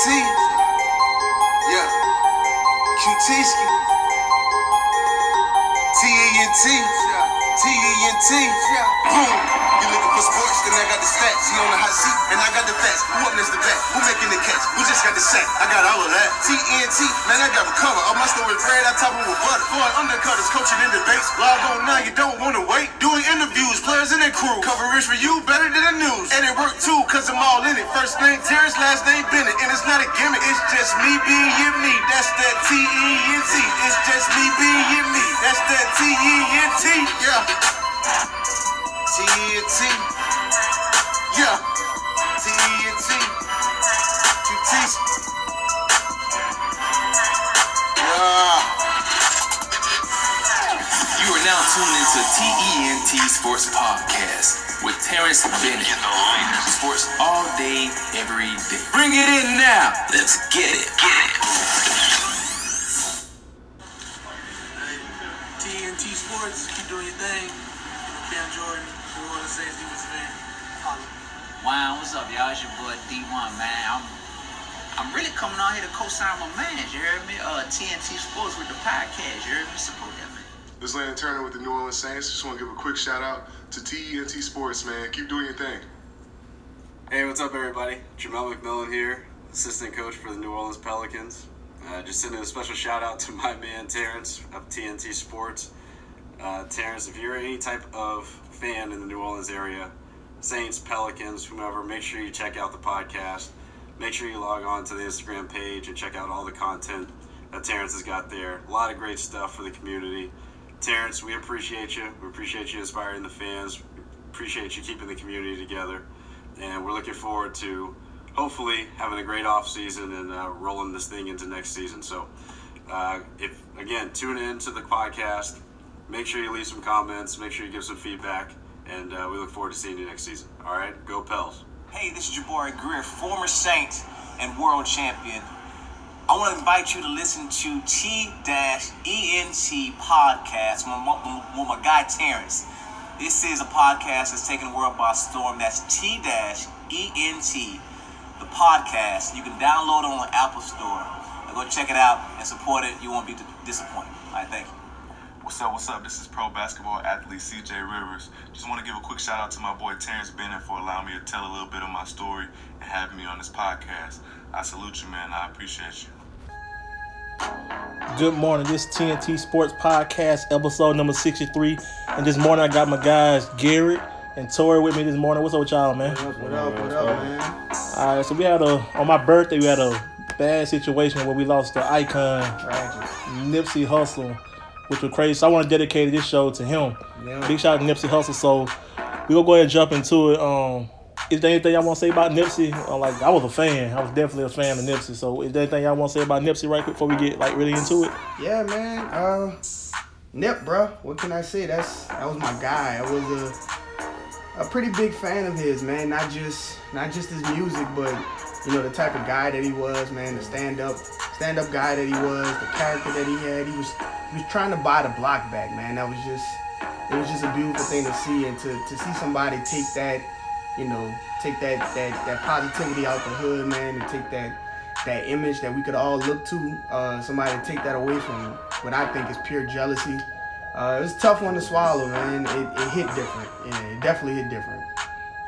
T, yeah. Q-T-ski. T-E-N-T. T-E-N-T. Boom. Looking for sports, then I got the stats. He on the hot seat, and I got the facts. Who up next to bat? Who making the catch? Who just got the sack? I got all of that. TNT, man, I got a cover. All my story bread, I top it with butter. An undercutters, coaching in debates. Log on now, you don't wanna wait. Doing interviews, players in their crew. Coverage for you, better than the news. And it worked too, cause I'm all in it. First name Terrence, last name Bennett. And it's not a gimmick, it's just me being me. That's that T-E-N-T. It's just me being me. That's that T-E-N-T. Yeah. TNT. Yeah. TNT. QT. Yeah. You are now tuned into TENT Sports Podcast with Terrence Bennett. Sports all day, every day. Bring it in now. Let's get it. Get it. TNT Sports, keep doing your thing. Wow, what's up, y'all? It's your boy D1, man. I'm I'm really coming out here to co-sign my man. You heard me? Uh, TNT Sports with the podcast. You heard me? Support that man. This is Landon Turner with the New Orleans Saints. Just want to give a quick shout out to TENT Sports, man. Keep doing your thing. Hey, what's up, everybody? Jamelle McMillan here, assistant coach for the New Orleans Pelicans. Uh, just sending a special shout out to my man Terrence of TNT Sports. Uh, Terrence, if you're any type of fan in the New Orleans area, Saints, Pelicans, whomever, make sure you check out the podcast. Make sure you log on to the Instagram page and check out all the content that Terrence has got there. A lot of great stuff for the community. Terrence, we appreciate you. We appreciate you inspiring the fans. We appreciate you keeping the community together. And we're looking forward to hopefully having a great off season and uh, rolling this thing into next season. So, uh, if again, tune in to the podcast. Make sure you leave some comments. Make sure you give some feedback. And uh, we look forward to seeing you next season. All right, go Pels. Hey, this is Jabari Greer, former Saint and world champion. I want to invite you to listen to T-ENT podcast with my, with my guy Terrence. This is a podcast that's taking the world by storm. That's T-ENT, the podcast. You can download it on the Apple Store. Go check it out and support it. You won't be disappointed. All right, thank you. What's up, what's up? This is pro basketball athlete CJ Rivers. Just want to give a quick shout out to my boy Terrence Bennett for allowing me to tell a little bit of my story and having me on this podcast. I salute you, man. I appreciate you. Good morning. This is TNT Sports Podcast, episode number 63. And this morning I got my guys Garrett and Tori with me this morning. What's up with y'all, man? What up, what up, man? All right, so we had a on my birthday we had a bad situation where we lost the icon Nipsey Hussle, which was crazy. So I want to dedicate this show to him. Yeah. Big shout out to Nipsey Hussle. So we gonna go ahead and jump into it. Um, is there anything y'all want to say about Nipsey? Uh, like I was a fan. I was definitely a fan of Nipsey. So is there anything y'all want to say about Nipsey right quick before we get like really into it? Yeah, man. Uh, Nip, bro. What can I say? That's that was my guy. I was a a pretty big fan of his, man. Not just not just his music, but you know the type of guy that he was, man. The stand up stand up guy that he was, the character that he had. He was he was trying to buy the block back, man. That was just it was just a beautiful thing to see, and to to see somebody take that, you know, take that that that positivity out the hood, man, and take that that image that we could all look to, uh, somebody to take that away from what I think is pure jealousy. Uh, it was a tough one to swallow, man. It, it hit different. Yeah, it definitely hit different.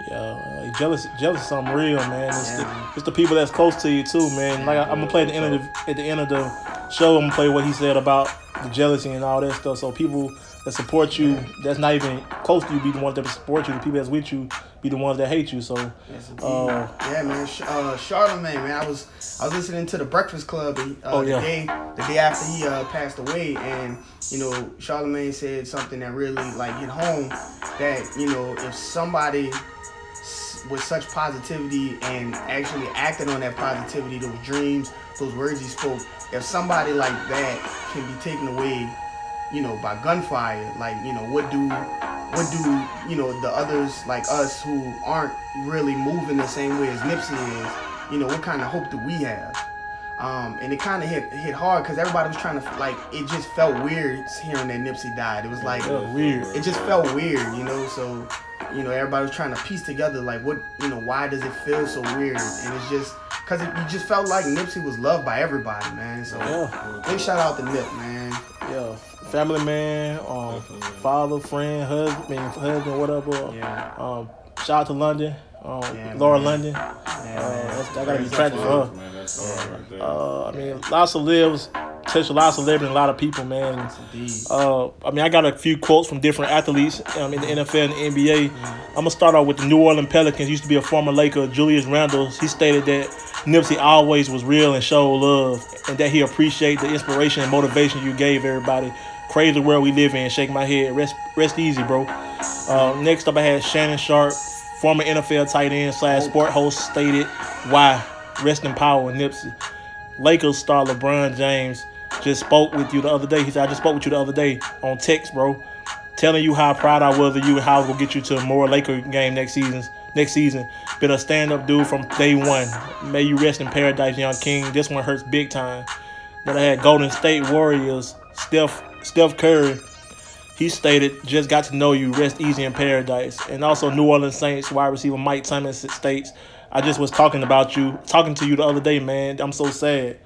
Yeah, uh, jealous, jealous something real, man. It's, Yeah. the, it's the people that's close to you too, man. Like I, I'm gonna play at the end of the at the end of the show. I'm gonna play what he said about the jealousy and all that stuff. So people that support you, that's not even close to you, be the ones that support you. The people that's with you, be the ones that hate you. So, Yes, uh, yeah, man. Uh, Charlemagne, man. I was I was listening to the Breakfast Club uh, Oh, yeah. the day the day after he uh, passed away, and you know Charlemagne said something that really like hit home. That you know if somebody with such positivity and actually acting on that positivity, those dreams, those words he spoke, if somebody like that can be taken away you know, by gunfire. Like, you know, what do what do you know the others like us who aren't really moving the same way as Nipsey is? You know, what kind of hope do we have? Um, and it kind of hit hit hard because everybody was trying to like it just felt weird hearing that Nipsey died. It was like Yeah, weird. It just felt weird, you know. So you know, everybody was trying to piece together like what you know, why does it feel so weird? And it's just because you just felt like Nipsey was loved by everybody, man. So Yeah. big shout out to Nip, man. Yeah, family man, um, father, friend, husband, husband, whatever. Yeah. Um, shout out to London, um, Yeah, Laura man. London. Yeah, Uh, that's, that gotta be tragic for her. Man, that's hard right there. Uh, I mean, lots of lives touch a lot of celebrity, and a lot of people, man. Uh, I mean, I got a few quotes from different athletes um, in the NFL and the NBA. I'm gonna start off with the New Orleans Pelicans. Used to be a former Laker, Julius Randle. He stated that Nipsey always was real and showed love, and that he appreciated the inspiration and motivation you gave everybody. Crazy world we live in. Shake my head. Rest, rest easy, bro. Uh, next up, I had Shannon Sharpe, former NFL tight end slash sport host, stated why rest in power, Nipsey. Lakers star LeBron James just spoke with you the other day. He said, I just spoke with you the other day on text, bro. Telling you how proud I was of you and how I gonna get you to more Laker game next season. Next season. Been a stand-up dude from day one. May you rest in paradise, young king. This one hurts big time. Then I had Golden State Warriors, Steph Steph Curry. He stated, just got to know you, rest easy in paradise. And also New Orleans Saints wide receiver Mike Thomas states, I just was talking about you, talking to you the other day, man. I'm so sad.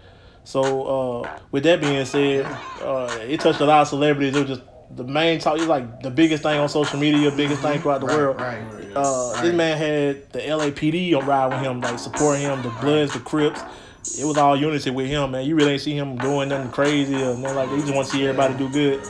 So uh, with that being said, uh, it touched a lot of celebrities. It was just the main talk. It was like the biggest thing on social media, biggest thing throughout the Right, world. right. Uh, Right. This man had the LAPD on ride with him, like supporting him, the Bloods, the Crips. It was all unity with him, man. You really ain't see him doing nothing crazy or nothing like that. You just want to see everybody do good.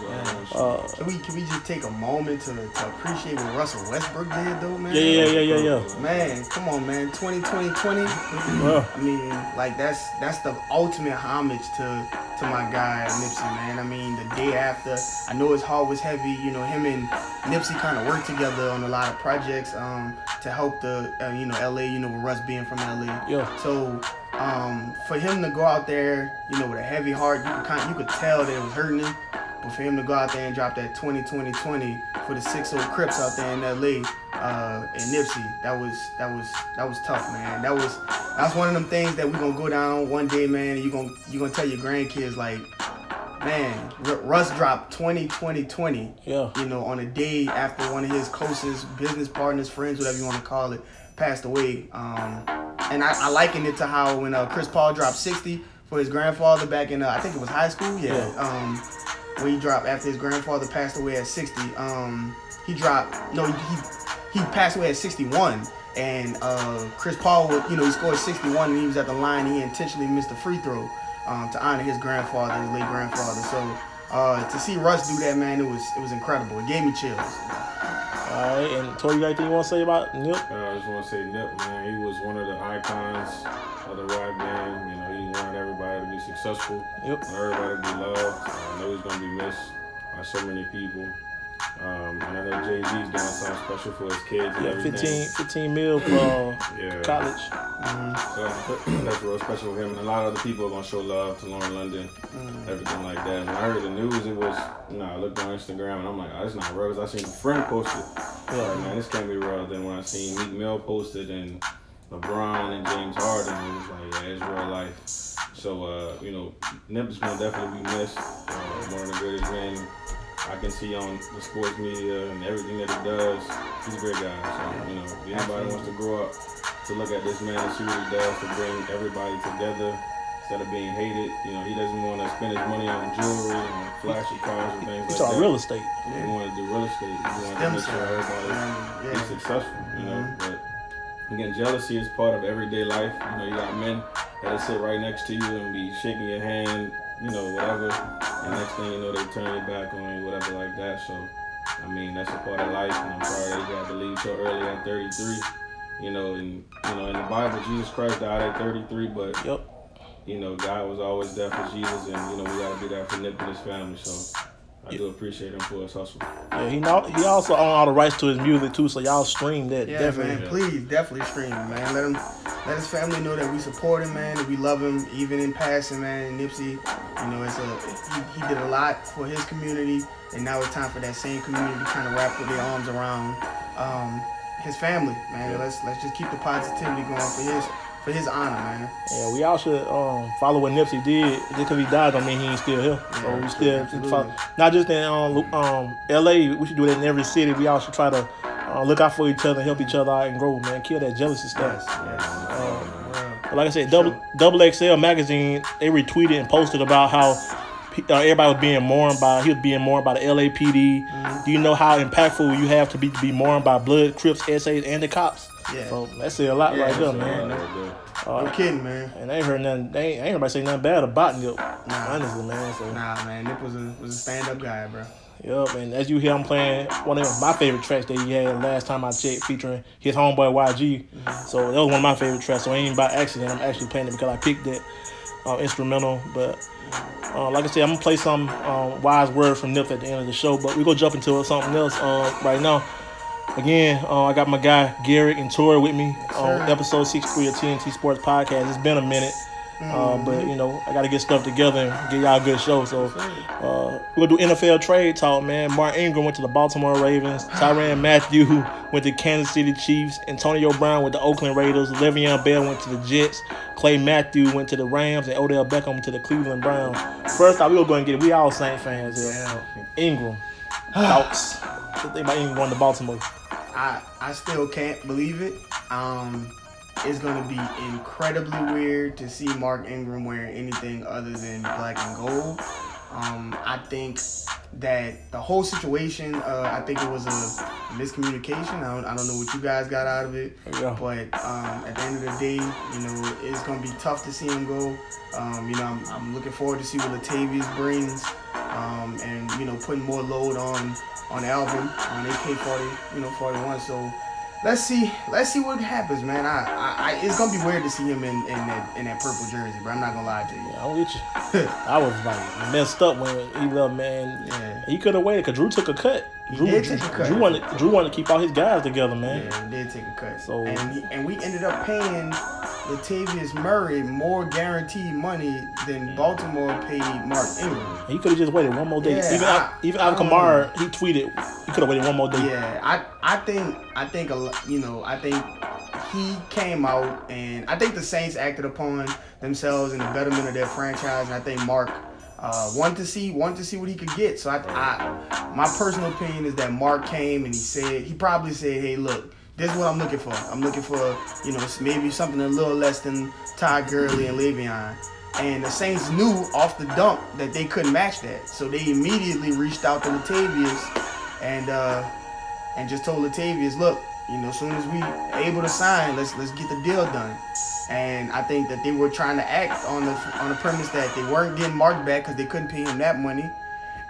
Uh, Can we can we just take a moment to, to appreciate what Russell Westbrook did though, man? yeah, yeah, yeah, yeah, yeah. Man, come on, man. 2020, 20. Yeah. I mean, like that's that's the ultimate homage to to my guy Nipsey, man. I mean, the day after, I know his heart was heavy. You know, him and Nipsey kind of worked together on a lot of projects um, to help the uh, you know LA. You know, with Russ being from LA. Yeah. So um, for him to go out there, you know, with a heavy heart, you could kind you could tell that it was hurting him. But for him to go out there and drop that 20 20 20 for the six old Crips out there in LA uh, and Nipsey, that was that was that was tough, man. That was that's one of them things that we're gonna go down one day, man. And you gonna you gonna tell your grandkids like, man, Russ dropped 20 20 20. Yeah. You know, on a day after one of his closest business partners, friends, whatever you want to call it, passed away. Um, and I, I liken it to how when uh, Chris Paul dropped 60 for his grandfather back in uh, I think it was high school. Yeah. Um, when he dropped after his grandfather passed away at 60. Um, he dropped no he he passed away at 61. And uh, Chris Paul, would, you know, he scored 61 and he was at the line. He intentionally missed a free throw um, to honor his grandfather, his late grandfather. So uh, to see Russ do that, man, it was it was incredible. It gave me chills. All right, and Tori, you got anything you want to say about Nip? Uh, I just want to say Nip, man, he was one of the icons of the rap game. You know, he wanted everybody to be successful, Yep. everybody to be loved. I know he's going to be missed by so many people. Um, and I know Jay Z's doing something special for his kids Yeah, everything. 15, 15 mil for uh, Yeah. college. So that's real special for him. And a lot of other people are gonna show love to Lauren London, everything like that. And when I heard the news, it was, you know, I looked on Instagram and I'm like, oh, that's not real. 'Cause I seen a friend post it. Yeah. Like, man, this can't be real. Then when I seen Meek Mill posted and LeBron and James Harden, it was like, yeah, it's real life. So, uh, you know, Nip is gonna definitely be missed. Uh, one of the greatest men I can see on the sports media and everything that he does. He's a great guy. So, you know, if anybody wants to grow up to look at this man and see what he does to bring everybody together instead of being hated, you know, he doesn't want to spend his money on jewelry and flashy cars and things He's like talking that. real estate. He wanted to do real estate. He wanted to make sure cell. everybody Yeah. is successful, you know. Mm-hmm. But again, jealousy is part of everyday life. You know, you got men that'll sit right next to you and be shaking your hand, you know, whatever. And next thing you know, they turn your back on you, whatever like that. So, I mean, that's a part of life. And I'm sorry they got to leave so early at 33. You know, and you know, in the Bible, Jesus Christ died at 33, but Yep. you know, God was always there for Jesus, and you know, we gotta be there for Nip and his family. So, I do appreciate him for his hustle. Yeah, he know, he also own all the rights to his music too, so y'all stream that Yeah, definitely. man. Please, definitely stream him, man. Let him, let his family know that we support him, man. That we love him, even in passing, man. And Nipsey, you know, it's a he, he did a lot for his community, and now it's time for that same community to kind of wrap their arms around um, his family, man. Let's let's just keep the positivity going for his for his honor, man. Yeah, we all should um, follow what Nipsey did. Just because he died don't mean he ain't still here. so Yeah, we still absolutely. follow, not just in um, um, L.A. We should do that in every city. We all should try to uh, look out for each other, help each other out, and grow. Man, kill that jealousy stuff. Yes, yes. Uh, Like I said, double double XL magazine they retweeted and posted about how uh, everybody was being mourned by he was being mourned by the LAPD. Mm-hmm. Do you know how impactful you have to be to be mourned by Blood, Crips, SAs, and the cops? Yeah. So that said a lot Yeah, right there, that's man. lot Right. Uh, No kidding, man. and they ain't heard nothing. They ain't, ain't nobody say nothing bad about Nip. Nah, Honestly, man. So Nah, man, Nip was a was a stand up guy, bro. Yup, and as you hear, I'm playing one of my favorite tracks that he had last time I checked, featuring his homeboy YG. So that was one of my favorite tracks. So it ain't by accident. I'm actually playing it because I picked that uh, instrumental. But uh, like I said, I'm gonna play some um, wise words from Nip at the end of the show. But we gonna jump into something else uh, right now. Again, uh, I got my guy Garrett and Tori with me on episode 63 of TNT Sports Podcast. It's been a minute. Uh, but you know, I gotta get stuff together and get y'all a good show. So uh, we're gonna do NFL trade talk, man. Mark Ingram went to the Baltimore Ravens. Tyrann Mathieu went to Kansas City Chiefs. Antonio Brown went to the Oakland Raiders. Le'Veon Bell went to the Jets. Clay Matthew went to the Rams, and Odell Beckham went to the Cleveland Browns. First, I gonna go and get it. We all Saint fans here. Ingram, thoughts? What think about Ingram going to Baltimore? I I still can't believe it. Um, it's gonna be incredibly weird to see Mark Ingram wearing anything other than black and gold. Um, I think that the whole situation, uh, I think it was a miscommunication. I don't, I don't know what you guys got out of it, Yeah. but um, at the end of the day, you know, it's gonna be tough to see him go. Um, you know, I'm, I'm looking forward to see what Latavius brings, um, and you know, putting more load on on Alvin on AK40, you know, 41. So let's see, let's see what happens, man. I, I, I it's gonna be weird to see him in, in that in that purple jersey, but I'm not gonna lie to you. Yeah, I'm with you. I was like messed up when he left, man. Yeah. He could have waited because Drew took a cut. He Drew, did take a cut. Drew wanted Drew wanted to keep all his guys together, man. Yeah, he did take a cut. So- and he, and we ended up paying Latavius Murray more guaranteed money than Baltimore paid Mark Ingram. And He could have just waited one more day. Yeah, even I- Al- even I Kamara, he tweeted he could have waited one more day. Yeah, I I think I think a you know I think he came out and I think the Saints acted upon themselves in the betterment of their franchise, and I think Mark uh, wanted to see wanted to see what he could get. So I, I my personal opinion is that Mark came and he said he probably said, hey, look. This is what I'm looking for. I'm looking for, you know, maybe something a little less than Todd Gurley and Le'Veon. And the Saints knew off the dump that they couldn't match that. So they immediately reached out to Latavius and uh, and just told Latavius, look, you know, as soon as we able to sign, let's let's get the deal done. And I think that they were trying to act on the on the premise that they weren't getting Mark back because they couldn't pay him that money,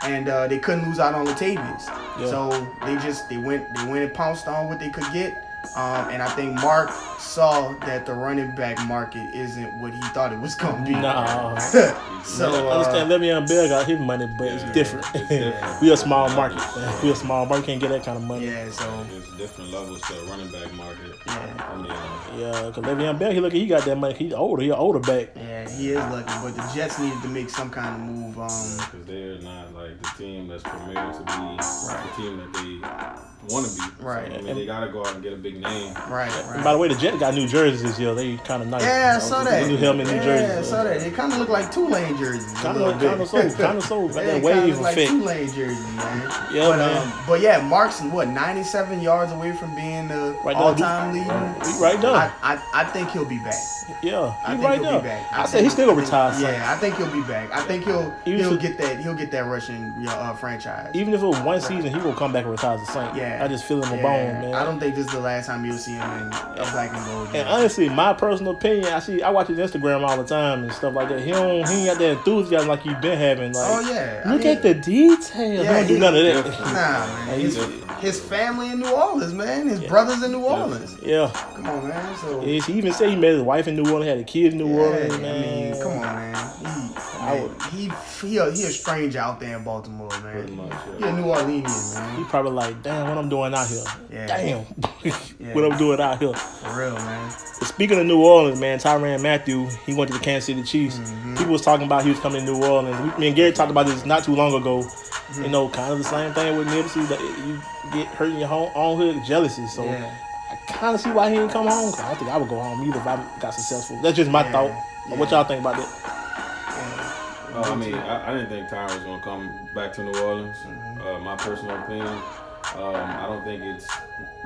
and uh, they couldn't lose out on Latavius. Yeah. So they just they went they went and pounced on what they could get. Um, and I think Mark saw that the running back market isn't what he thought it was gonna be. Nah. so I uh, understand Le'Veon Bell got his money, but it's Yeah, different. it's different. we a small market. We a small market. Can't get that kind of money. yeah, so There's different levels to a running back market. Yeah. I mean, Yeah, because Le'Veon Bell, he look, he got that money. He's older. He an older back. yeah, he is lucky. But the Jets needed to make some kind of move. Um, because they're not like the team that's premiered to be the team that they want to be. Right. So, I mean, they gotta go out and get a big name. right, And right. by the way, the Jets got new jerseys this year. They kind of nice. Yeah, I you know, saw that. New helmet, new yeah, jerseys. I saw that. They kind of look like Tulane jerseys. Kind of, bit. kind of so, kind of so. Got Yeah, that kinda wave like effect. Tulane jerseys, man. Yeah, but, man. Um, but yeah, Mark's what 97 yards away from being the Right all-time leader. he right there. I, I, I think he'll be back. Yeah, I he think right he'll there. be back. I, said think- he's still gonna I think- retire. Yeah, I think he'll be back. I think he'll Even he'll if- get that he'll get that Russian uh, franchise. Even if it was one season, he will come back and retire as a Saint. yeah, I just feel him a yeah. bone, man. I don't think this is the last time you'll see him in a black and gold. And honestly, my personal opinion, I see, I watch his Instagram all the time and stuff like that. He don't, he ain't got that enthusiasm like you've been having. Like, oh yeah, I look mean- at the details. he don't do none of that. Nah, man. He's- His, his family in New Orleans, man. His brothers in New Orleans. Yeah, Come on, man. So Yes, he even said he met his wife in New Orleans, had a kid in New yeah, Orleans, I mean, come on, man. He, man, he, he, a, he a stranger out there in Baltimore, man. much. He a New Orleanian, man. He man. probably like, damn, what I'm doing out here. Yeah. Damn, Yeah. what I'm doing out here. For real, man. But speaking of New Orleans, man, Tyrann Mathieu, he went to the Kansas City Chiefs. Mm-hmm. People was talking about he was coming to New Orleans. Me and Gary talked about this not too long ago. Mm-hmm. You know, kind of the same thing with Nipsey. That you get hurt in your own, own hood, jealousy. So Yeah. I kind of see why he didn't come home. 'Cause I don't think I would go home either if I got successful. That's just my Yeah, thought. What y'all think about that? Oh, I mean, I, I didn't think Tyrann was gonna come back to New Orleans. Uh, my personal opinion. Um, I don't think it's,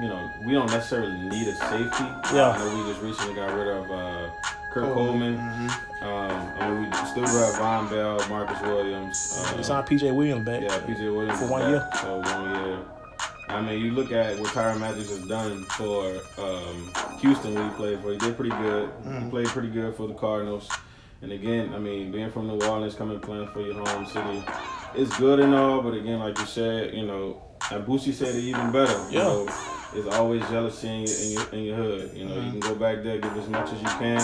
you know, we don't necessarily need a safety. Yeah. I know we just recently got rid of uh, Kurt Coleman, Coleman. mhm. Um, I mean, we still got have Vonn Bell, Marcus Williams. We Uh, signed PJ Williams back. yeah, PJ Williams For one back, year. So one year. I mean, you look at what Tyrann Matthews has done for um, Houston when he played for. He did pretty good. He Mhm. played pretty good for the Cardinals. And again, I mean, being from New Orleans, coming playing for your home city, it's good and all. But again, like you said, you know, and Boosie said it even better. You Yeah. know, it's always jealousy in your, in your, in your hood. You know, you can go back there, give as much as you can.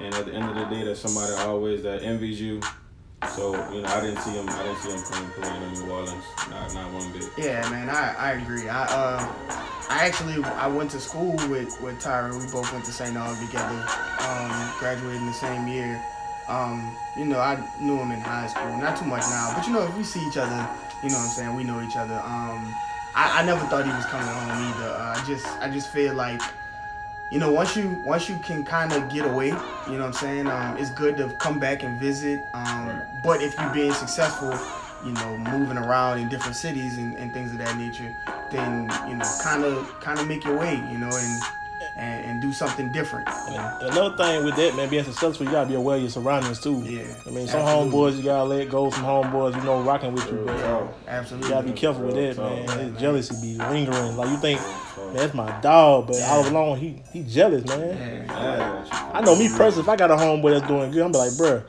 And at the end of the day, there's somebody always that envies you. So you know, I didn't see him. I didn't see him playing, playing in New Orleans. Not, not one bit. Yeah, man, I, I agree. I uh, I actually I went to school with with Tyra. We both went to St. Aug together. Um, graduated in the same year. Um, you know, I knew him in high school. Not too much now, but you know, if we see each other, you know what I'm saying. We know each other. Um, I, I never thought he was coming home either. Uh, I just I just feel like you know, once you once you can kind of get away, you know what I'm saying. Um, it's good to come back and visit. Um, but if you're being successful, you know, moving around in different cities and, and things of that nature, then you know, kind of kind of make your way, you know, and and, and do something different. And another thing with that, man, being successful, you gotta be aware of your surroundings too. Yeah. I mean, some Absolutely. homeboys you gotta let go. Some homeboys, you know, rocking with you, but uh, Absolutely. you gotta be careful with that, Real man. talk. His jealousy be lingering. Like you think, man, that's my dog, but all along he he jealous, man. Yeah. I know me personally, if I got a homeboy that's doing good, I'm be like, bruh,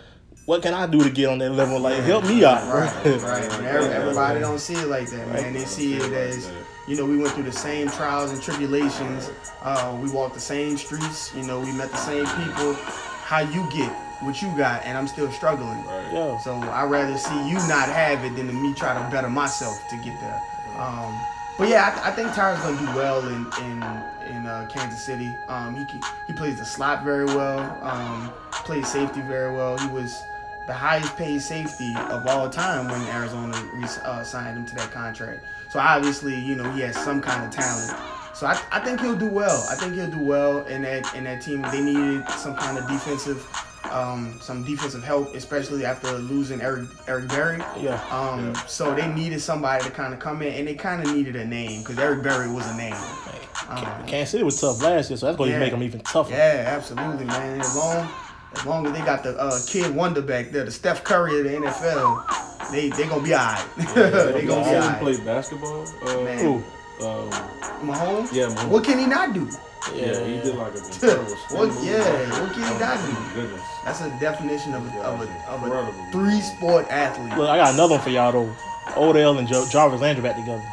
what can I do to get on that level? Like, help me out, bro. Right, right. Everybody don't see it like that, man. They see it as, you know, we went through the same trials and tribulations. Uh, we walked the same streets. You know, we met the same people. How you get what you got, and I'm still struggling. Yeah. So I'd rather see you not have it than to me try to better myself to get there. Um, but yeah, I, th- I think Tyrann's gonna do well in in in uh, Kansas City. Um, he can, he plays the slot very well. Um, plays safety very well. He was the highest paid safety of all time when Arizona re- uh, signed him to that contract. So obviously, you know, he has some kind of talent. So I, I think he'll do well. I think he'll do well in that in that team. They needed some kind of defensive, um, some defensive help, especially after losing Eric Eric Berry. Yeah. Um, so they needed somebody to kind of come in, and they kind of needed a name because Eric Berry was a name. Um, Kansas City was tough last year, so that's gonna Yeah. make them even tougher. yeah, absolutely, man. As long as long as they got the uh, kid wonder back there, the Steph Curry of the NFL, they they gonna be alright. they gonna be He alright. play basketball. Uh, Man. Ooh. Um, Mahomes. yeah, Mahomes. What can he not do? yeah, he did like a incredible What? move. Yeah. What can he not do? Goodness. That's a definition of a, of a, of a three sport athlete. Look, I got another one for y'all though. Odell and jo- Jarvis Landry back together.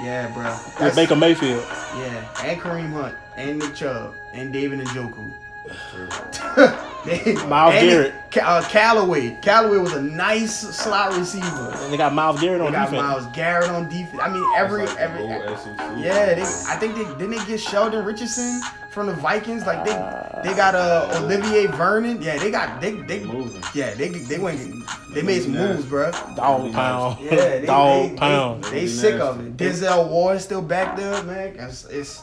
Yeah, bro. With Baker Mayfield. Yeah, and Kareem Hunt, and Nick Chubb, and David Njoku. They- Miles and Garrett. Ca- uh, Callaway. Callaway was a nice slot receiver. And they got Myles Garrett They on got defense. Myles Garrett on defense. I mean, every like every. the SEC. Yeah, they, I think they didn't they get Sheldon Richardson from the Vikings. Like they they got uh Olivier Vernon. Yeah, they got they they Moving. yeah they they went they made some moves, bro. Dog pound. Yeah, they, Dog they, pound. They, they They sick of nasty. it. Denzel Ward still back there, man. It's, it's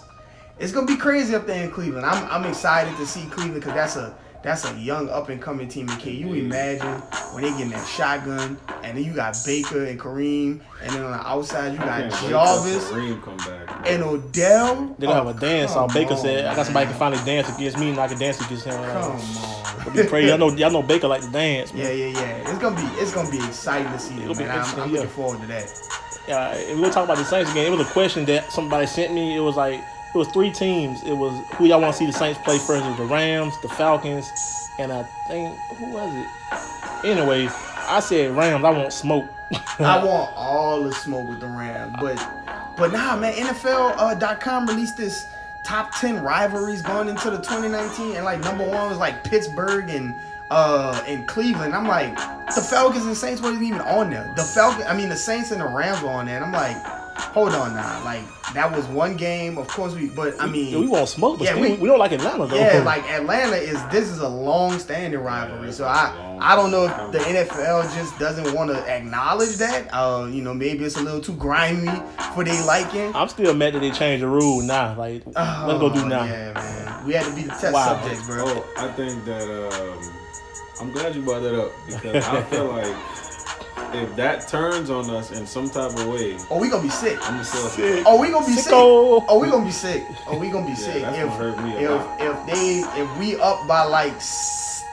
it's gonna be crazy up there in Cleveland. I'm I'm excited to see Cleveland because that's a that's a young up and coming team. And can you imagine when they get in that shotgun and then you got Baker and Kareem, and then on the outside you got Can't wait till Jarvis Kareem come back. and Odell. They're gonna Oh, have a oh, dance. come All Baker on, said, I got somebody can finally dance against me and I can dance against him. Like, Come on. It'll be crazy. Y'all know, y'all know Baker like to dance, man. Yeah, yeah, yeah. It's gonna be it's gonna be exciting to see them, It'll be man. I'm, I'm yeah. looking forward to that. Yeah, if we're talking about the Saints again, it was a question that somebody sent me. It was like it was three teams. It was who y'all want to see the Saints play first. It was the Rams, the Falcons, and I think who was it? Anyway, I said Rams. I want smoke. I want all the smoke with the Rams, but but nah, man. NFL.com released this top ten rivalries going into the 2019, and like number one was like Pittsburgh and uh and Cleveland. I'm like, the Falcons and Saints wasn't even on there. The Falcon, I mean the Saints and the Rams were on there, and I'm like, hold on now, like that was one game. Of course we, but I mean, Yeah, we want smoke, but Yeah, still, we- we, don't like Atlanta though. Yeah, like Atlanta is this is a long standing rivalry. So I I don't know if the NFL just doesn't want to acknowledge that. Uh, you know, maybe it's a little too grimy for they liking. I'm still mad that they changed the rule now. Like, let's go do Oh, now. Yeah, man. We had to be the test Wow. subjects, bro. Oh, I think that um, I'm glad you brought that up because I feel like if that turns on us in some type of way, Oh, we gonna be sick. I'm oh, gonna sell Sick. Oh, we gonna be sick. Oh, we gonna be sick. Oh, we gonna be Yeah, sick. that's if gonna hurt me if if they if we up by like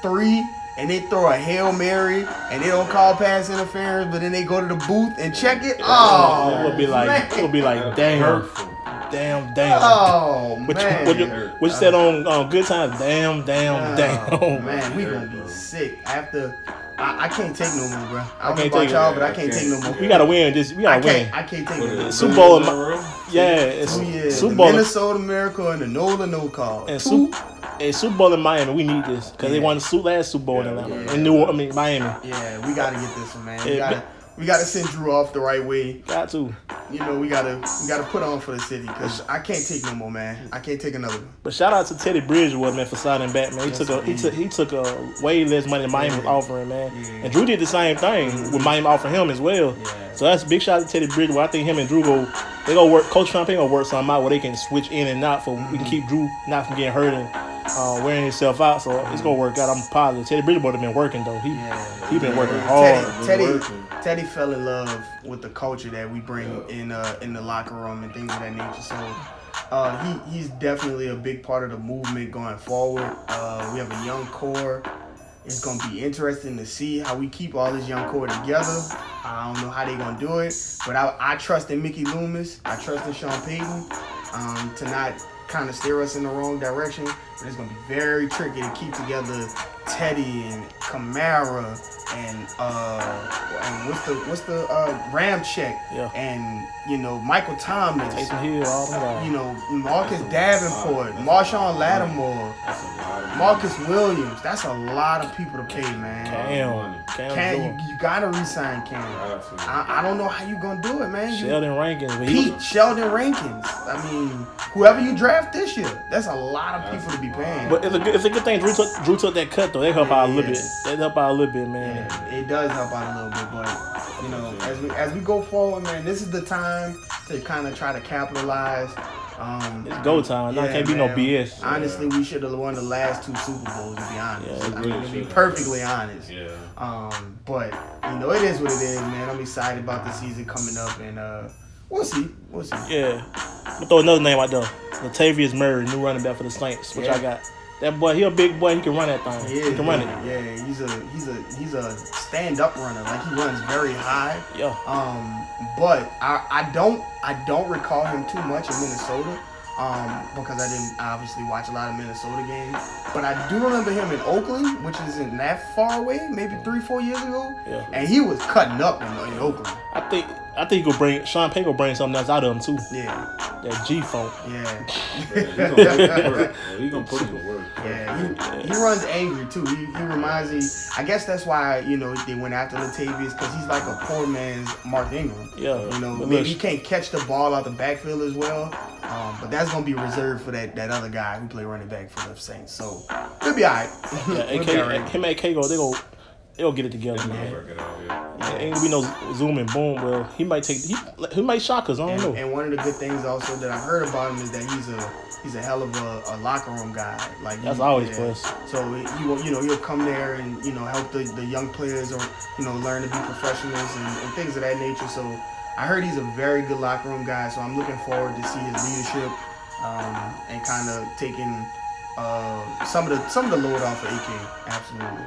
three and they throw a hail mary and they don't call pass interference, but then they go to the booth and check it. Oh, it would be like man. it would be like damn, hurtful. damn, damn. Oh What you, man. what you, what you said on on good times? Damn, damn, damn. Oh, damn. man, we gonna be sick after. I, I can't take no more, bro. I, I don't know can't about take y'all, but I I can't, take can't. no more. We gotta win this. We gotta win. can't. I can't take What no more. it, Super Bowl in in my- row? Yeah, it's Two years. Super the Bowl. in- Minnesota Miracle and the Nola No Call. And Super, and Super Bowl in Miami, we need this because they Yeah. won the Super last Super Bowl in Atlanta, yeah. in New, I mean Miami. Yeah, we gotta get this one, man. We Yeah, gotta, we gotta send Drew off the right way. Got to. You know, we gotta, we gotta put on for the city because I can't take no more, man. I can't take another one. But shout out to Teddy Bridgewater, man, for signing back, man. He Yes, took a he took he took a way less money than Miami was Yeah. offering, man. Yeah. And Drew did the same thing with Miami offering him as well. Yeah. So that's a big shout out to Teddy Bridgewater. I think him and Drew go they go work. Coach Trump ain't gonna work something out where they can switch in and out for we can keep Drew not from getting hurt and uh, wearing himself out. So it's gonna work out. I'm positive. Teddy Bridgewater been working though. He Yeah. he been working Yeah. hard. been Teddy, Teddy, working. Teddy fell in love with the culture that we bring in uh, in the locker room and things of that nature. So uh, he he's definitely a big part of the movement going forward. Uh, we have a young core. It's gonna be interesting to see how we keep all this young core together. I don't know how they're gonna do it, but I, I trust in Mickey Loomis. I trust in Sean Payton um, to not kind of steer us in the wrong direction. But it's gonna be very tricky to keep together Teddy and Kamara and uh and what's the what's the uh Ramczyk Yeah. and you know Michael Thomas. Taysom Hill, all them guys. You know Marcus Davenport, Marshon Lattimore, That's a lot of Marcus Williams. That's a lot of people to pay, man. Cam, Cam, Cam, you, you gotta resign Cam. Absolutely. I, I don't know how you gonna do it, man. You- Sheldon Rankins, but he Pete Sheldon Rankins. I mean, whoever you draft this year, that's a lot of people to be paying. But it's a good, it's a good thing Drew took Drew took that cut though. They help out a little bit. They help out a little bit, man. Yeah, it does help out a little bit, but you know, as we as we go forward, man, this is the time to kind of try to capitalize. Um, It's go time. Now it can't be no. BS. Honestly, we should have won the last two Super Bowls. To be honest, Yeah, we I mean, to be perfectly honest. Yeah. Um, but you know, it is what it is, man. I'm excited about the season coming up, and uh, we'll see, we'll see. Yeah. I'm gonna throw another name out there. Latavius Murray, new running back for the Saints, which Yeah. I got. That boy, he a big boy. He can run that thing. He He, can run yeah, it. Yeah, he's a he's a he's a stand up runner. Like he runs very high. Yeah. Um, but I, I don't I don't recall him too much in Minnesota. Um, because I didn't obviously watch a lot of Minnesota games. But I do remember him in Oakland, which isn't that far away, maybe three, four years ago. Yeah. And he was cutting up in, in Oakland. I think I think he could bring Sean Payton will bring something else out of him too. Yeah. That G funk. Yeah. He's gonna put in work. Yeah, He gonna put in the work. Yeah, he, he runs angry too. He, he reminds me. I guess that's why you know they went after Latavius because he's like a poor man's Mark Ingram. Yeah. You know, But maybe he can't catch the ball out the backfield as well. Um, but that's gonna be reserved for that, that other guy who play running back for the Saints. So we'll be alright. yeah, we'll AK, be alright. him and AK go, they go, they go get it together, man. It out, yeah. Ain't gonna be no zoom and boom. Well, he might take he he might shock us. I don't And, know. and one of the good things also that I heard about him is that he's a he's a hell of a, a locker room guy. Like he- That's always plus. So he will, you know, he'll come there and you know help the, the young players or you know learn to be professionals and, and things of that nature. So I heard he's a very good locker room guy. So I'm looking forward to see his leadership um, and kind of taking uh, some of the some of the load off of AK. Absolutely.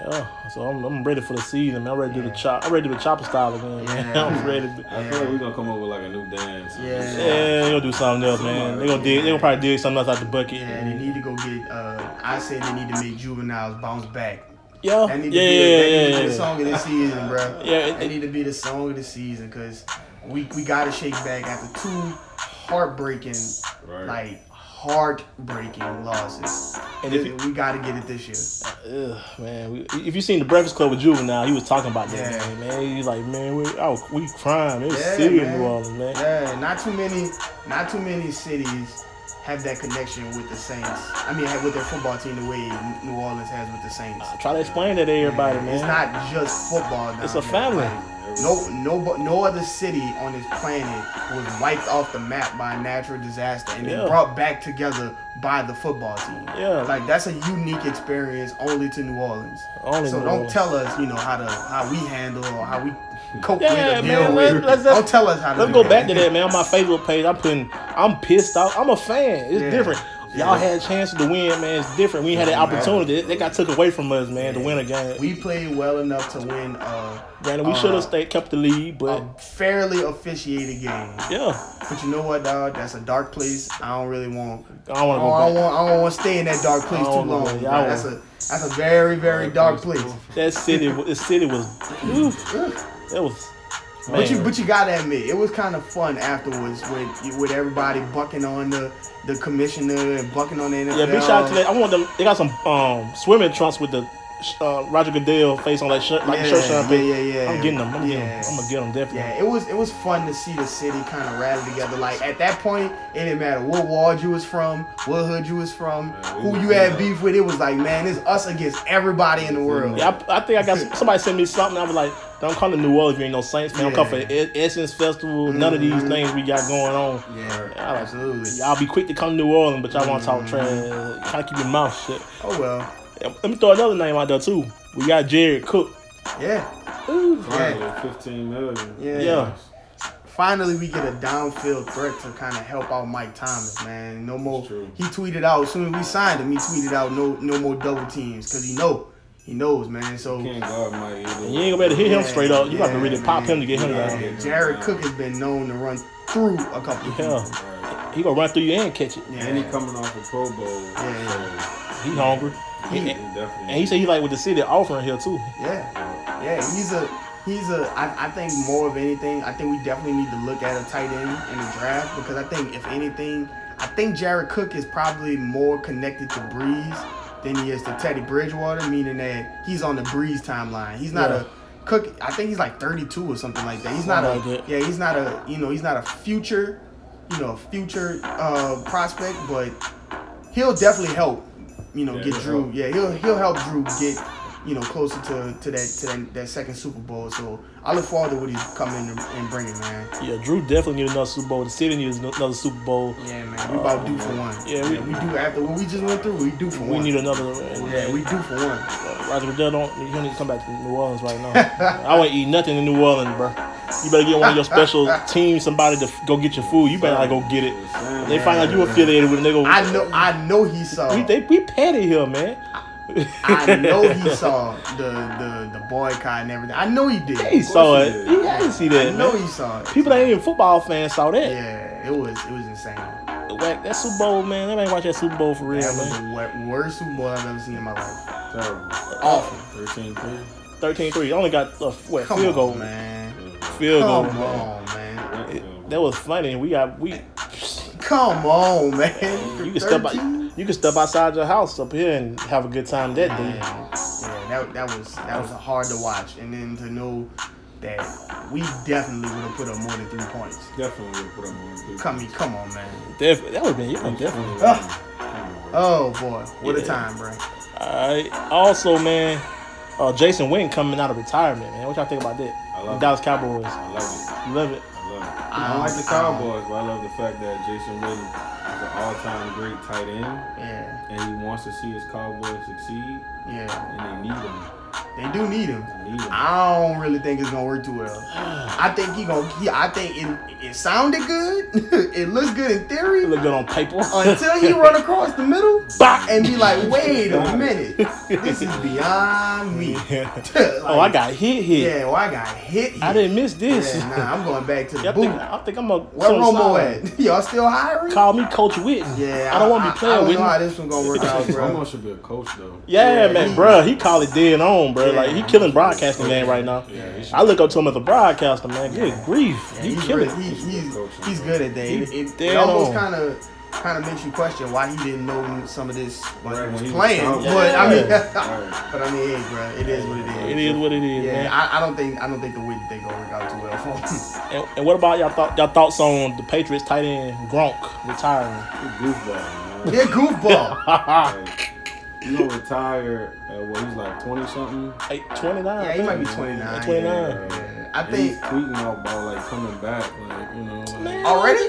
Yeah. So I'm, I'm ready for the season, man. I'm ready to do the chop. I'm ready to do the chopper style again, man. Yeah. I'm ready. To, I feel like we're gonna come up with like a new dance. Yeah. yeah, they gonna do something else, man. They gonna dig. They gonna probably dig something else out the bucket. Yeah, they need to go get. Uh, I say they need to make juveniles bounce back. Yeah, That need yeah, to be, yeah, the, that need yeah, to be yeah, the song of the season, bro. Yeah, it- that need to be the song of the season because we we got to shake back after two heartbreaking, Right. like heartbreaking losses. And if we got to get it this year. Uh, ugh, man, we, if you seen the Breakfast Club with Juvenile, he was talking about that, Yeah. man. Man, he's like, man, we, oh, we crying. It was Yeah, serious, man. New Orleans, man. Yeah, not too many, not too many cities have that connection with the Saints. I mean, with their football team the way New Orleans has with the Saints. Uh, try to explain that to everybody, man. It's not just football. down It's a family. No, no, no other city on this planet was wiped off the map by a natural disaster and Yeah. then brought back together by the football team. Yeah. like that's a unique experience only to New Orleans. Only so New don't Orleans. tell us, you know, how to how we handle or how we cope Yeah, with or man. deal Let, with. let's, Don't tell us how Let's go back to that, man. On my Facebook page, I'm putting. I'm pissed off. I'm a fan. It's Yeah. different. Y'all Yeah. had a chance to win, man. It's different. We had matter. opportunity. They got took away from us, man, to win a game. We played well enough to win uh, Granted, we uh, should have stayed kept the lead, but a fairly officiated game. yeah, But you know what, dog? That's a dark place. I don't really want. I don't want to go I don't want. I don't want to stay in that dark place too wanna long. go bro. back. Yeah, I That's a that's a very very dark place. That city, the city was. Oof, that was. But you but you gotta admit, it was kind of fun afterwards with with everybody bucking on the the commissioner and bucking on the NFL. Yeah, big shout out to that. I want them. They got some um swimming trunks with the uh, Roger Goodell face on that shirt, like the shirt Yeah, yeah, yeah, yeah. I'm getting them. I'm getting them. I'm gonna get them definitely. Yeah, it was it was fun to see the city kind of rally together. Like at that point, it didn't matter what ward you was from, what hood you was from, who you had beef with. It was like, man, it's us against everybody in the world. Yeah, I, I think I got somebody sent me something. I was like, "Don't come to New Orleans. if You ain't no Saints fan. Don't come for Yeah. Essence Festival. None of these Mhm. things we got going on. Yeah, I like- absolutely. Y'all be quick to come to New Orleans, but y'all want to talk trash. Try to keep your mouth shut. Oh well. Yeah, Let me throw another name out there too. We got Jared Cook. Yeah. Finally, Yeah. 15 million. Yeah. Yeah. Finally, we get a downfield threat to kind of help out Mike Thomas, man. No more. true. He tweeted out as soon as we signed him. He tweeted out no no more double teams because he know he knows, man. So Can't guard Mike you ain't gonna be able to hit him straight up. You got to yeah, really pop man. him to get him Yeah, down. Jared Cook has been known to run through a couple of Yeah. people. Right. He gonna run through you and catch it. Yeah. And he coming off a Pro Bowl. Yeah. He hungry. So And, he and definitely. he said he like with the city offering here too. Yeah, yeah. He's a he's a. I, I think more of anything. I think we definitely need to look at a tight end in the draft because I think if anything, I think Jared Cook is probably more connected to Brees than he is to Teddy Bridgewater, meaning that he's on the Brees timeline. He's not Yeah. a Cook. I think he's like 32 or something like that. He's not a. Something like that. Yeah, he's not a. You know, he's not a future. You know, future uh, prospect, but he'll definitely help. You know, Yeah, get Drew. help. Yeah, he'll he'll help Drew get you know closer to to that to that, that second Super Bowl. So I look forward to what he's coming and, and bringing, man. Yeah, Drew definitely needs another Super Bowl. The city needs another Super Bowl. Yeah, man. We about due for one. Yeah, we- we do after what we just went through. We do for We one. We need another. and- Yeah, we do for one. Uh, Roger Goodell don't. You don't need to come back to New Orleans right now. I won't eat nothing in New Orleans, bro. You better get one of your special teams, somebody to go get your food. You better like go get it. They find out you affiliated with, it, they go. I know. I know he saw. We they we petty here, man. I know he saw the the the boycott and everything. I know he did. He saw he it. did. He had to see that. I know man. he saw it. People that ain't even football fans saw that. Yeah, it was it was insane. Whack, that Super Bowl, man. They ain't watch that Super Bowl for real, That was man. the worst Super Bowl I've ever seen in my life. Terrible. Awful. 13 3. 13-3. Only got a what, Come field goal. on, man. Field goal. Come man. on, man. It- that was funny. We got we. Come on, man. You can step out. 13? You can step outside your house up here and have a good time that day. yeah, that, that was that was hard to watch, and then to know that we definitely would have put up more than three points. Definitely would have put up more than three. Come, come on, man. Def- that would have been yeah, definitely. Ah. Oh boy, what a time, bro. Alright. Also, man, uh, Jason Witten coming out of retirement, man. What y'all think about that? I love The Dallas Cowboys. I love it. You love it. I love it. I I don't like the don't- I don't- Cowboys, but I love the fact that Jason Witten is an all-time great tight end, Yeah, and he wants to see his Cowboys succeed, yeah, and they need him. They do need him. Need him. I don't really think it's gonna work too well. I think he gonna. He, I think it, it sounded good. it looks good in theory. It look good on paper. until he run across the middle Bah! and be like, wait a minute, this is beyond me. oh, I got hit here. Yeah, well, I got hit. hit. I didn't miss this. Yeah, nah, I'm going back to the Y'all boot. think, I think I'm a Where some Romo side. at? Y'all still hiring? Call me Coach Witten. Yeah, I don't want to be playing with. I, playing don't with know how this one gonna work out, bro. Romo should be a coach though. Yeah, Yeah, man, he- bruh, he called it dead on, bro. Yeah, like he killing broadcasting game right now. Yeah, he should I look up to him as a broadcaster, man. Good grief, Yeah, he he's, killing. really, he, he's, he's good at that. It, it, it almost kind of kind of makes you question why he didn't know some of this when Right, he was when he was playing. out. But I mean, Right. but I mean, hey, bro, it is what it is. It is what it is, Yeah, man. I, I don't think I don't think the Witten thing gonna work out too well for him. And, and what about y'all thought y'all thoughts on the Patriots tight end Gronk retiring? He goofball, man. Yeah, goofball. Like, you know, retire at what he's like twenty something. Like 29. Yeah, he might be 29. Like 29. Yeah. I And he's think tweeting out about like coming back, like you know. Like, already.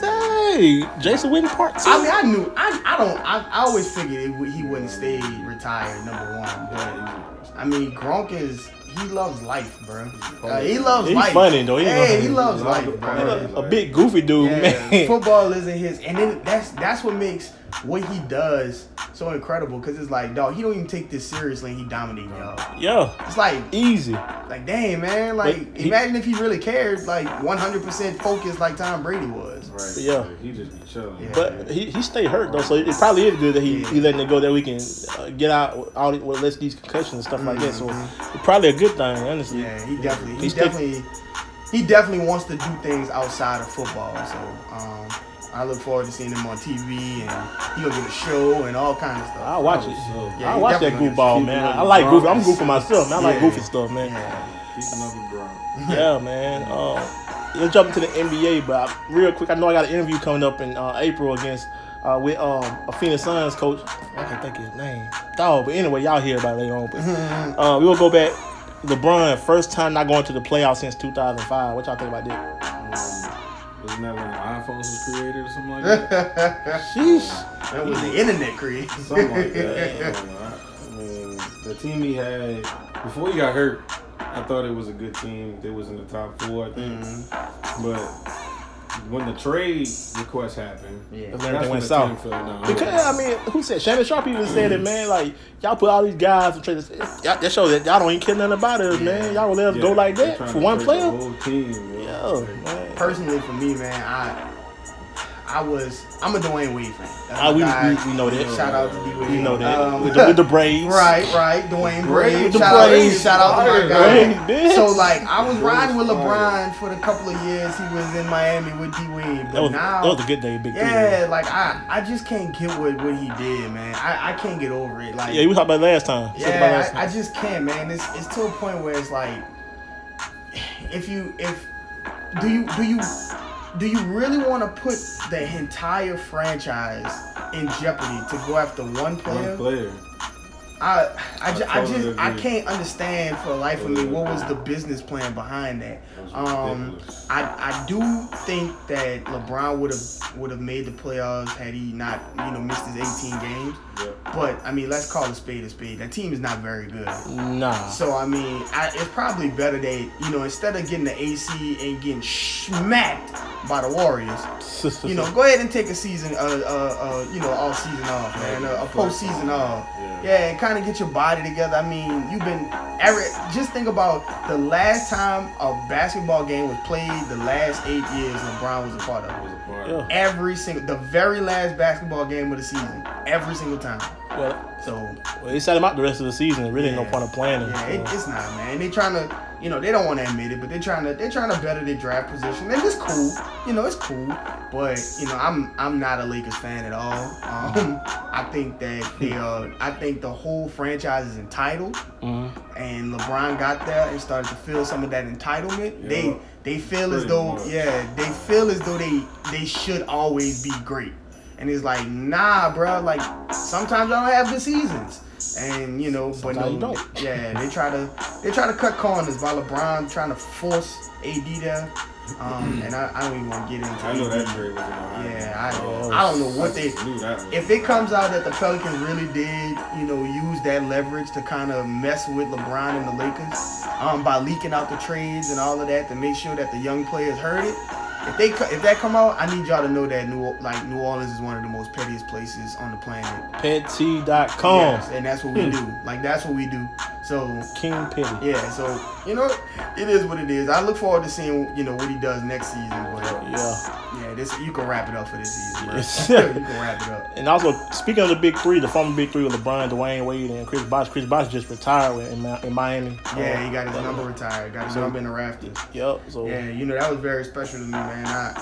Hey, Jason Witten part two. I mean, I knew. I, I don't. I, I always figured it, would- he wouldn't stay retired. Number one, but I mean, Gronk is he loves life, bro. Uh, he loves He's life. funny, though. He hey, loves- he loves he life, loves- bro. he A big goofy dude, Yeah, man. football isn't his, and then that's that's what makes what he does so incredible. Cause it's like, dog, he don't even take this seriously, and he dominating y'all. Yeah, It's like, easy. like, damn, man. Like, he- imagine if he really cared, like, 100% focused, like Tom Brady was. Right. Yeah. He just be chilling. Yeah. But he, he stayed hurt though, so it probably is good that he, Yeah. he letting it go that we can uh, get out with all the- with less these concussions and stuff like that. So Mhm. it's probably a good thing, honestly. Yeah, he definitely, he He stick- definitely, he definitely wants to do things outside of football. So, um, I look forward to seeing him on TV, and he gonna get a show and all kinds of stuff. I'll watch it. So, Yeah, I watch that definitely goofball, man. it I like up. goofy. I'm goofy myself, man. I like Yeah. goofy stuff, man. Yeah. keeping up with Brown. Yeah, man. Uh, let's jump into the NBA, but I- real quick, I know I got an interview coming up in uh, April against uh, with um, a Phoenix Suns coach. I can't think of his name. Dog, but anyway, y'all hear about it later on. But uh, we will go back. LeBron, first time not going to the playoffs since 2005. What y'all think about that? Wasn't that when the iPhones was created or something like that? Sheesh. that was the internet created. something like that. I, don't know. I- I mean, the team he had before he got hurt, I thought it was a good team. They was in the top four, I think. Mm-hmm. But when the trade request happened, Yeah. That's that's everything when went the south. team fell down. Because I mean, who said Shannon Sharpe even said it, man? Like y'all put all these guys and trade. Y'all, that shows that y'all don't even care nothing about us, man. Y'all will let us Yeah, go like that for to one trade player. The whole team. Yeah, man. Personally, for me, man, I I was I'm a Dwyane Wade fan. Ah, we, we, we know that. Shout out to D Wade. We know that. Um, with, the, with the braids. Right, right. Dwayne Brave. With the Shout out, braids. shout out to my guy. So like I was riding with. LeBron for the couple of years he was in Miami with D Wade. But That was, now that was a good day, big Yeah, like I, I just can't get what, what he did, man. I, I can't get over it. Like three. Yeah, we talked about last time. We about last yeah, I, I just can't, man. It's it's to a point where it's like, if you if do you do you do you really want to put the entire franchise in jeopardy to go after one player? One player. I I, ju- I I totally just I can't understand for the life of me what was the business plan behind that. That Um. I I do think that LeBron would have would have made the playoffs had he not you know missed his 18 games. Yep. But I mean, let's call a spade a spade. That team is not very good. Nah. So I mean, I, it's probably better that you know instead of getting the AC and getting smacked by the Warriors, you know, go ahead and take a season, uh, uh, uh you know, all season off, man, a, a postseason off. Yeah. Yeah, and kind of get your body together. I mean, you've been every. Just think about the last time a basketball game was played. The last eight years, LeBron was a part of. Was a part. Yeah. Every single, the very last basketball game of the season, every single time. Well, So well, they set him out the rest of the season. There really ain't Yeah. no point of playing him. yeah, it, it's not, man. They trying to, you know, they don't want to admit it, but they're trying to, they're trying to better their draft position, and it's cool. You know, it's cool. But you know, I'm, I'm not a Lakers fan at all. Um, I think that they, uh, I think the whole franchise is entitled, Mhm. and LeBron got there and started to feel some of that entitlement. Yeah. They, they feel as though, much. yeah, they feel as though they, they should always be great. And it's like, nah, bro. Like sometimes y'all don't have good seasons, and you know, but no, you don't. yeah, they try to they try to cut corners by LeBron trying to force AD there. Um, and I, I don't even want to get into. I know AD. that trade was in Ohio. Yeah, I, Yeah, I don't know what they. I knew that. If it comes out that the Pelicans really did, you know, use that leverage to kind of mess with LeBron and the Lakers, um, by leaking out the trades and all of that to make sure that the young players heard it. If they if that come out, I need y'all to know that New like New Orleans is one of the most pettiest places on the planet. Petty.com. Yes, and that's what we Hmm. do. Like that's what we do. So King Petty. yeah, so you know, it is what it is. I look forward to seeing you know what he does next season. But Yeah. yeah, this you can wrap it up for this season, bro. You can wrap it up. And also, speaking of the big three, the former big three with LeBron, Dwyane Wade, and Chris Bosh. Chris Bosh just retired in, in Miami. Yeah, he got his number retired. Got his So- number in the rafters. Yep. So Yeah, you know that was very special to me, man. I,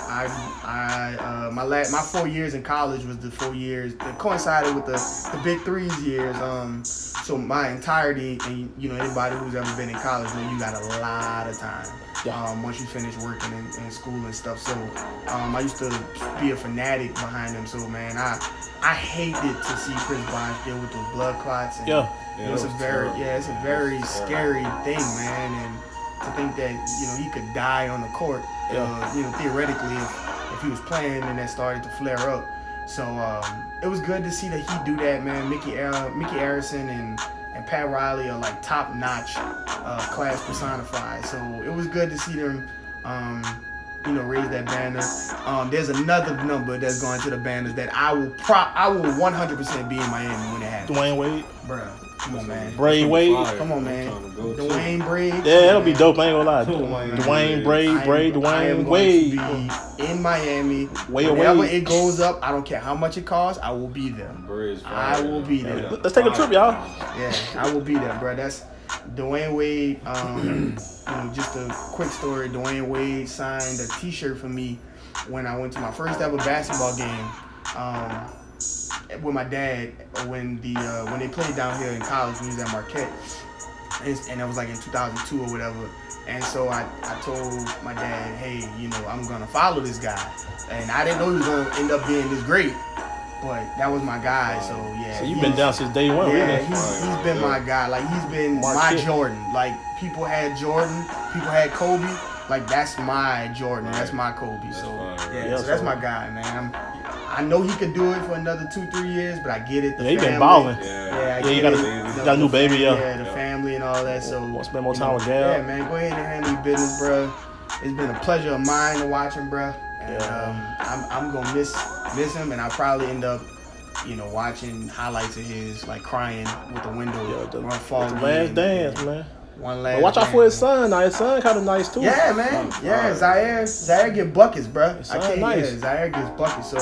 I, I, uh, my la- my four years in college was the four years that coincided with the the big threes years. Um, so my entirety, and you know anybody who's ever been in college know you got a lot of time. Yeah. Um, once you finish working in, in school and stuff. So, um, I used to be a fanatic behind them. So, man, I, I hated to see Chris Bosh deal with those blood clots. And, Yeah. you know, it's a that was very, terrible. yeah, it's a very scary thing, man. And to think that you know he could die on the court, Yeah. uh, you know, theoretically, if, if he was playing and that started to flare up. So um, it was good to see that he do that, man. Micky, uh, Micky Arison and and Pat Riley are like top notch uh, class personified. So it was good to see them. Um, you know, raise that banner. Um, there's another number that's going to the banners that I will prop. I will 100% be in Miami when it happens. Dwyane Wade, Bruh, come on, man. Braid Wade. Come on, man. trying to go too. Dwayne Braid. Yeah, that'll be dope. I ain't gonna lie. Dwayne Dwayne Braid, Braid, Dwayne going Wade. in Miami. Way Whenever away. it goes up, I don't care how much it costs. I will be there. Braids I will be there. Let's take a trip, y'all. Yeah, I will be there, bro. That's Dwyane Wade. Um, you know, just a quick story. Dwyane Wade signed a T-shirt for me when I went to my first ever basketball game um, with my dad. When the uh, when they played down here in college, we was at Marquette, and, and that was like in 2002 or whatever. And so I, I told my dad, hey, you know, I'm gonna follow this guy, and I didn't know he was gonna end up being this great, but that was my guy. So yeah, So you've been down since day one, yeah, he's, he's been my guy. Like he's been Mark my Jordan. Like people had Jordan, people had Kobe. Like that's my Jordan. That's my Kobe. So yeah, Yeah, so that's my guy, man. I'm, I know he could do it for another two, three years, but I get it. The Yeah, he been family. balling. Yeah. Yeah, I Yeah, get you got a- it. you got a new baby, yeah. Yeah, the family and all that. So Want to spend more you time know, with Gal? Yeah, man, go ahead and handle your business, bro. It's been a pleasure of mine to watch him, bro. And Yeah. um, I'm, I'm gonna miss miss him, and I'll probably end up, you know, watching highlights of his, like crying with the window Yeah, the, run the last in. dance, man. One last. But watch out for his dance. son. Now his son kind of nice too. Yeah, man. Yeah, Zaire. Zaire get buckets, bro. I can't. nice. Yeah, Zaire gets buckets. So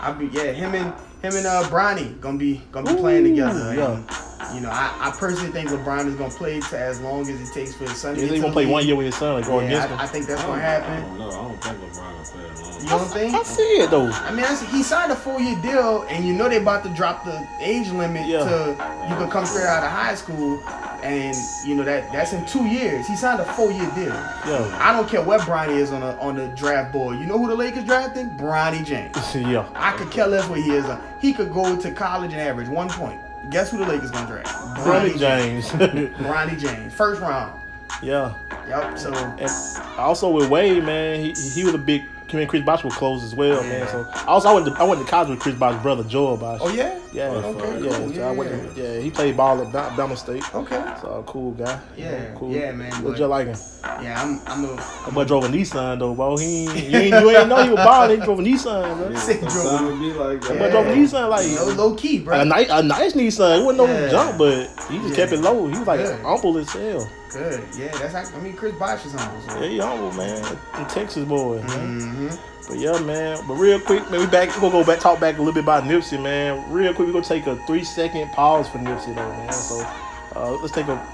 I be yeah him and him and uh Bronny gonna be gonna be playing together. yeah. And, you know, I, I personally think LeBron is gonna play to as long as it takes for his son to He's get gonna play league. one year with his son, like going Yeah, against I, I think that's I gonna don't- happen. I don't know. I don't think LeBron will play that long. You don't think? I see it though. I mean, he signed a four-year deal, and you know they about to drop the age limit Yeah. to you can come straight out of high school, and you know that that's in two years. He signed a four-year deal. Yeah. I don't care what Bronny is on the on the draft board. You know who the Lakers drafting? Bronny James. yeah. I could care less what he is. on. He could go to college and average one point. Guess who the Lakers gonna draft? Bronny James. Bronny James, first round. yeah. Yep. So And also with Wade, man, he, he was a big. Him and Chris Bosh were close as well, man. So I also I went to I went to college with Chris Bosh's brother Joel Bosh. oh yeah. Yeah, oh, Okay, yeah, cool. so I went Yeah, to, yeah, he played ball at Bal- Bama State. Okay. So cool guy. Yeah, cool. yeah, man, What you like him. Yeah, I'm I'm a That boy drove a Nissan though, bro. He ain't, you ain't you ain't know he was balling. He drove a Nissan, bro. Sick Sometimes drove. it be like That that. boy drove a Nissan like You low key, bro. a nice a nice Nissan. It wasn't no Yeah. junk, but he just Yeah. kept it low. He was like Good. humble as hell. Good. Yeah, that's how, I mean Chris Bosh is humble. So. Yeah, he humble, man. In Texas boy, man. Mm-hmm. But yeah, man. But real quick, man, we back. We gonna go back, talk back a little bit about Nipsey, man. Real quick, we're gonna take a three second pause for Nipsey, though, man. So uh, let's take a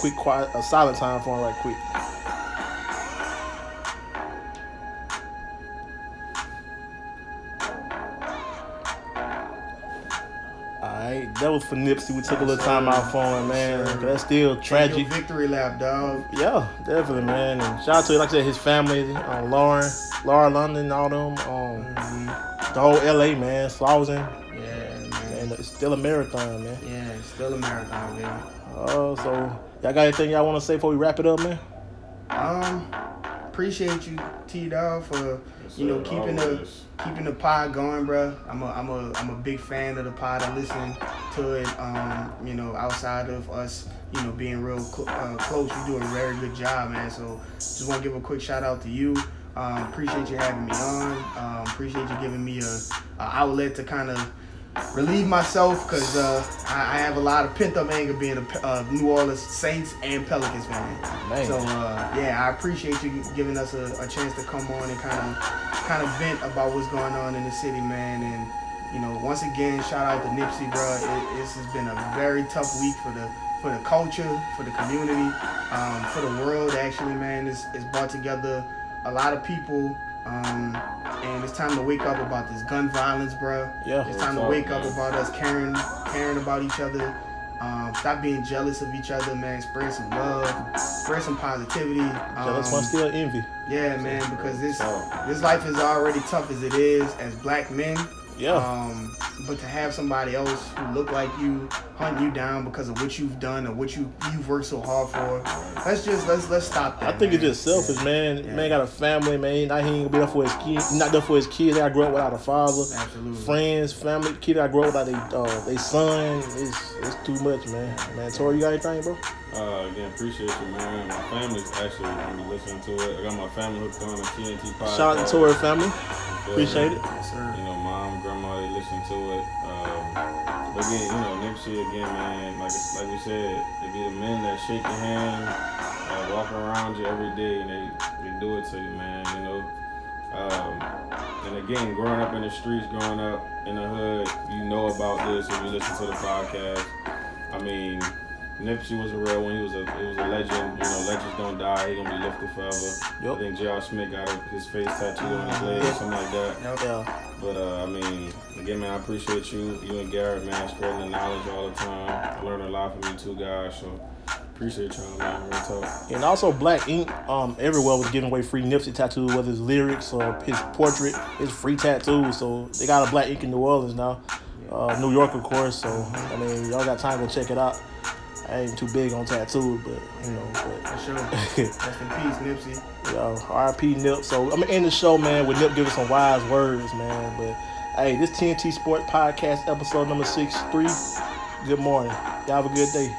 quick, quiet, a silent time for him, right quick. That was for Nipsey. We took a little time out for him, man. 'cause That's still tragic. Victory lap, dog. Yeah, definitely, man. And shout out to, like I said, his family, uh, Lauren, Laura London, all them, um, the whole LA, man, Slauson. Yeah, man. And it's still a marathon, man. Yeah, it's still a marathon, baby. Uh, so, y'all got anything y'all want to say before we wrap it up, man? Um, appreciate you, T Dog, for you know keeping the keeping the pod going, bro. I'm a I'm a I'm a big fan of the pod. I listen to it. Um, you know, outside of us, you know, being real cl- uh, close, you do a very good job, man. So just want to give a quick shout out to you. Um, appreciate you having me on. Um, appreciate you giving me a, a outlet to kind of relieve myself because uh, I, I have a lot of pent up anger being a uh, New Orleans Saints and Pelicans fan. Man. So uh, yeah, I appreciate you giving us a, a chance to come on and kind of kind of vent about what's going on in the city, man. And you know, once again, shout out to Nipsey, bro. It, this has been a very tough week for the for the culture, for the community, um, for the world. Actually, man, it's, it's brought together a lot of people. Um, and it's time to wake up about this gun violence, bro. Yeah. It's time to Real talk, wake up about us caring, caring about each other. Um, stop being jealous of each other, man. Spread some love, spread some positivity. Jealous Um, one still envy. yeah, man, because this this life is already tough as it is as black men. Yeah. Um, but to have somebody else who look like you hunt you down because of what you've done or what you you've worked so hard for, let's just let's let's stop that. I think man. it's just selfish, man. Man got a family, man. Now he ain't gonna be there for his kids. Not there for his kids. I gotta grow up without a father. Absolutely. Friends, family, kid gotta grow up without their uh, they son. It's it's too much, man. Man, Tori, you got anything, bro? Uh, again, appreciate you, man. My family's actually gonna be listening to it. I got my family hooked on the TNT podcast. Shout out to Tori family. You feel Appreciate it. Yes, sir. You know, mom, grandma, they listen to it. Um, but again, you know, Nipsey again, man. Like it's- like we said, they be the men that shake your hand, uh, walk around you every day, and they they do it to you, man. You know. Um, and again, growing up in the streets, growing up in the hood, you know about this if you listen to the podcast. I mean, Nipsey was a real one. He was a he was a legend. You know, legends don't die. He gonna be lifted forever. Yup. I think J.R. Smith got his face tattooed on his leg or something like that. Yeah. But uh, I mean, again, man, I appreciate you, you and Garrett, man, spreading the knowledge all the time. I learned a lot from you two guys, so appreciate y'all, man. Real talk. And also, Black Ink, um, everywhere was giving away free Nipsey tattoos, whether it's lyrics or his portrait, his free tattoos. So they got a Black Ink in New Orleans now, uh, New York, of course. So I mean, y'all got time to check it out. I ain't too big on tattoos, but you know, For sure. Rest in peace, Nipsey. yo, R.I.P. Nip. So I'm gonna end the show, man, with Nip giving some wise words, man. But hey, this TNT Sports Podcast episode number six three. Good morning. Y'all have a good day.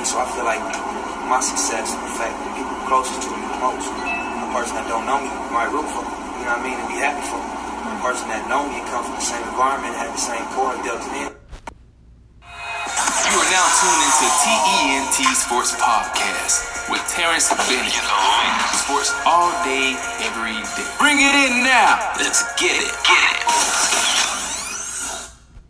You know what I mean? So I feel like my success, in fact, the people closest to me the most, a person that don't know me might root for me, you know what I mean, and be happy for me. A person that know me and come from the same environment, had the same cards dealt to them. You are now tuned into TNT Sports Podcast with Terrence Bennett. Sports all day, every day. Bring it in now. Let's get it. Get it.